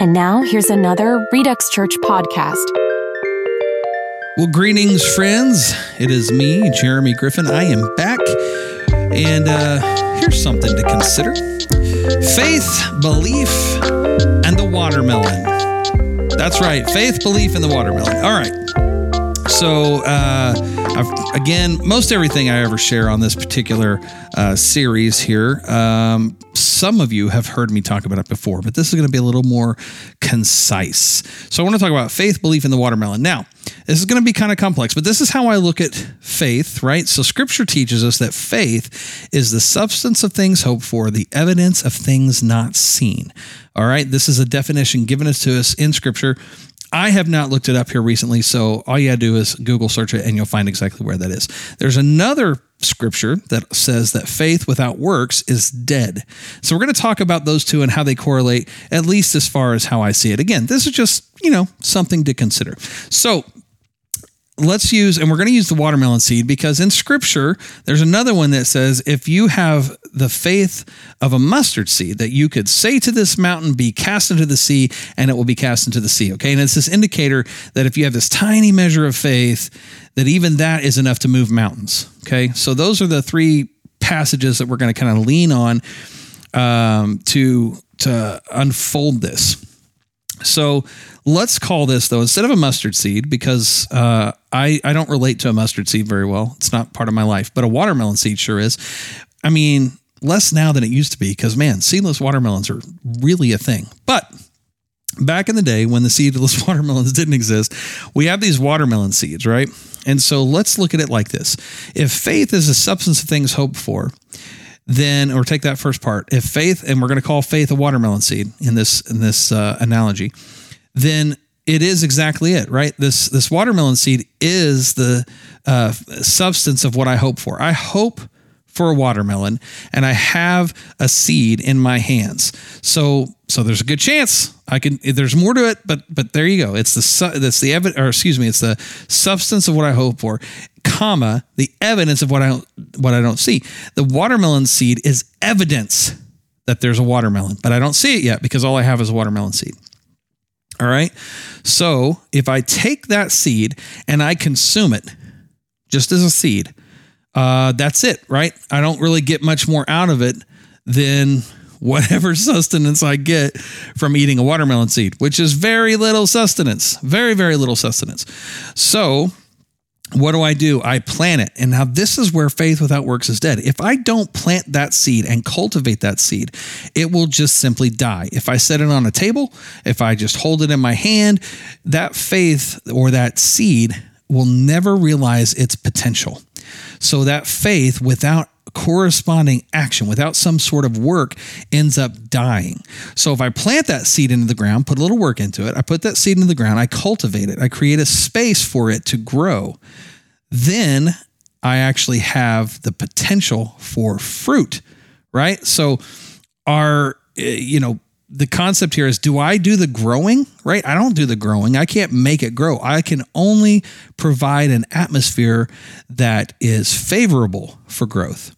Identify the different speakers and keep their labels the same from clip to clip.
Speaker 1: And now here's another Redux Church podcast.
Speaker 2: Well, greetings, friends. It is me, Jeremy Griffin. I am back. And uh, here's something to consider faith, belief, and the watermelon. That's right, faith, belief, and the watermelon. All right. So, uh, I've, again, most everything I ever share on this particular uh, series here, um, some of you have heard me talk about it before, but this is going to be a little more concise. So I want to talk about faith, belief, in the watermelon. Now, this is going to be kind of complex, but this is how I look at faith, right? So scripture teaches us that faith is the substance of things hoped for, the evidence of things not seen. All right, this is a definition given to us in scripture. I have not looked it up here recently, so all you gotta do is Google search it and you'll find exactly where that is. There's another scripture that says that faith without works is dead. So we're to talk about those two and how they correlate, at least as far as how I see it. Again, this is just, you know, something to consider. So let's use, and we're going to use the watermelon seed because in scripture, there's another one that says if you have the faith of a mustard seed, that you could say to this mountain, be cast into the sea, and it will be cast into the sea. Okay. And it's this indicator that if you have this tiny measure of faith, that even that is enough to move mountains. Okay. So those are the three passages that we're going to kind of lean on um, to, to unfold this. So let's call this though instead of a mustard seed because uh, I I don't relate to a mustard seed very well. It's not part of my life, but a watermelon seed sure is. I mean, less now than it used to be because man, seedless watermelons are really a thing. But back in the day when the seedless watermelons didn't exist, we have these watermelon seeds, right? And so let's look at it like this: If faith is a substance of things hoped for then or take that first part. If faith and we're going to call faith a watermelon seed in this in this uh, analogy then it is exactly it right? This this watermelon seed is the uh, substance of what i hope for. I hope for a watermelon and I have a seed in my hands. So so there's a good chance I can there's more to it but but there you go. It's the that's the evidence or excuse me it's the substance of what I hope for comma the evidence of what I what I don't see. The watermelon seed is evidence that there's a watermelon, but I don't see it yet because all I have is a watermelon seed. All right? So, if I take that seed and I consume it just as a seed, uh, that's it, right? I don't really get much more out of it than whatever sustenance I get from eating a watermelon seed, which is very little sustenance, very, very little sustenance. So, what do I do? I plant it. And now this is where faith without works is dead. If I don't plant that seed and cultivate that seed, it will just simply die. If I set it on a table, if I just hold it in my hand, that faith or that seed will never realize its potential. So that faith without corresponding action without some sort of work ends up dying. So if I plant that seed into the ground, put a little work into it, I put that seed into the ground, I cultivate it, I create a space for it to grow, then I actually have the potential for fruit, right? So our eh, you know the concept here is do I do the growing, right? I don't do the growing. I can't make it grow. I can only provide an atmosphere that is favorable for growth.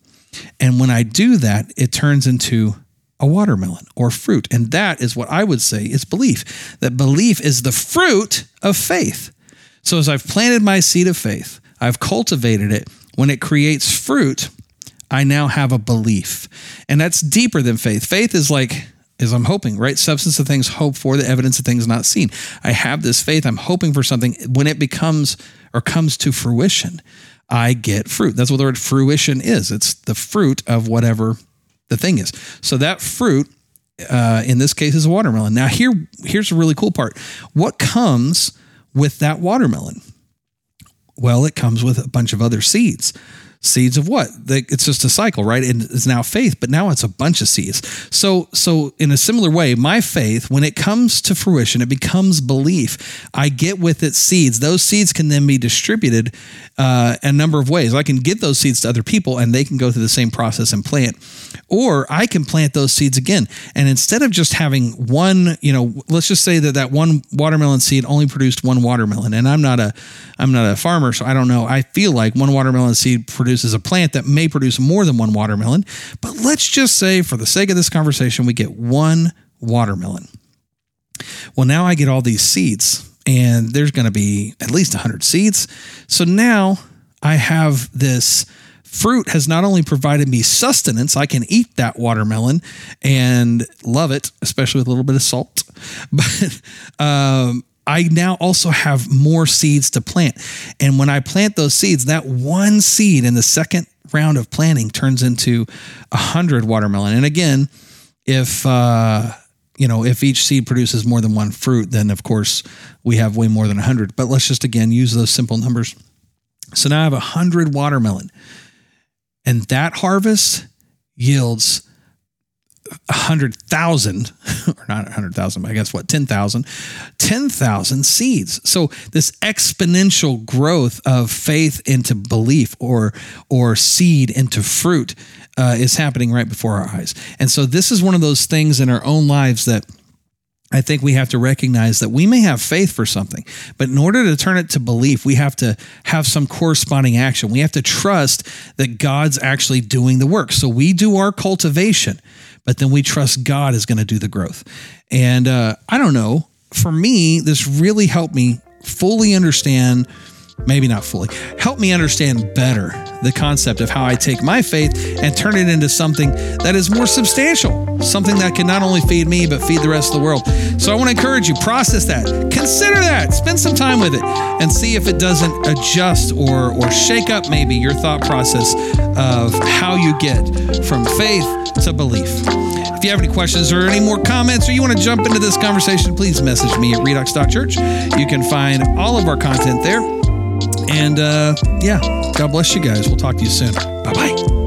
Speaker 2: And when I do that, it turns into a watermelon or fruit. And that is what I would say is belief. That belief is the fruit of faith. So as I've planted my seed of faith, I've cultivated it. When it creates fruit, I now have a belief. And that's deeper than faith. Faith is like is I'm hoping, right? Substance of things hope for, the evidence of things not seen. I have this faith. I'm hoping for something. When it becomes or comes to fruition, I get fruit. That's what the word fruition is. It's the fruit of whatever the thing is. So that fruit, uh, in this case, is a watermelon. Now, here, here's a really cool part. What comes with that watermelon? Well, it comes with a bunch of other seeds seeds of what? It's just a cycle, right? And it's now faith, but now it's a bunch of seeds. So, so in a similar way, my faith, when it comes to fruition, it becomes belief. I get with it seeds. Those seeds can then be distributed uh, a number of ways. I can give those seeds to other people, and they can go through the same process and plant, or I can plant those seeds again. And instead of just having one, you know, let's just say that that one watermelon seed only produced one watermelon, and I'm not a, I'm not a farmer, so I don't know. I feel like one watermelon seed produced produces a plant that may produce more than one watermelon. But let's just say, for the sake of this conversation, we get one watermelon. Well, now I get all these seeds, and there's going to be at least 100 seeds. So now I have this fruit has not only provided me sustenance, I can eat that watermelon and love it, especially with a little bit of salt. But um, I now also have more seeds to plant. And when I plant those seeds, that one seed in the second round of planting turns into a hundred watermelon. And again, if uh, you know if each seed produces more than one fruit, then of course we have way more than a hundred. But let's just again use those simple numbers. So now I have a hundred watermelon, and that harvest yields a hundred thousand, or not hundred thousand, but I guess what, 10,000, 10,000 seeds. So this exponential growth of faith into belief or, or seed into fruit uh, is happening right before our eyes. And so this is one of those things in our own lives that I think we have to recognize that we may have faith for something, but in order to turn it to belief, we have to have some corresponding action. We have to trust that God's actually doing the work. So we do our cultivation, but then we trust God is going to do the growth. And uh, I don't know, for me, this really helped me fully understand maybe not fully, help me understand better the concept of how I take my faith and turn it into something that is more substantial, something that can not only feed me, but feed the rest of the world. So I want to encourage you, process that, consider that, spend some time with it, and see if it doesn't adjust or, or shake up maybe your thought process of how you get from faith to belief. If you have any questions or any more comments, or you want to jump into this conversation, please message me at redux.church. You can find all of our content there. And uh, yeah, God bless you guys. We'll talk to you soon. Bye bye.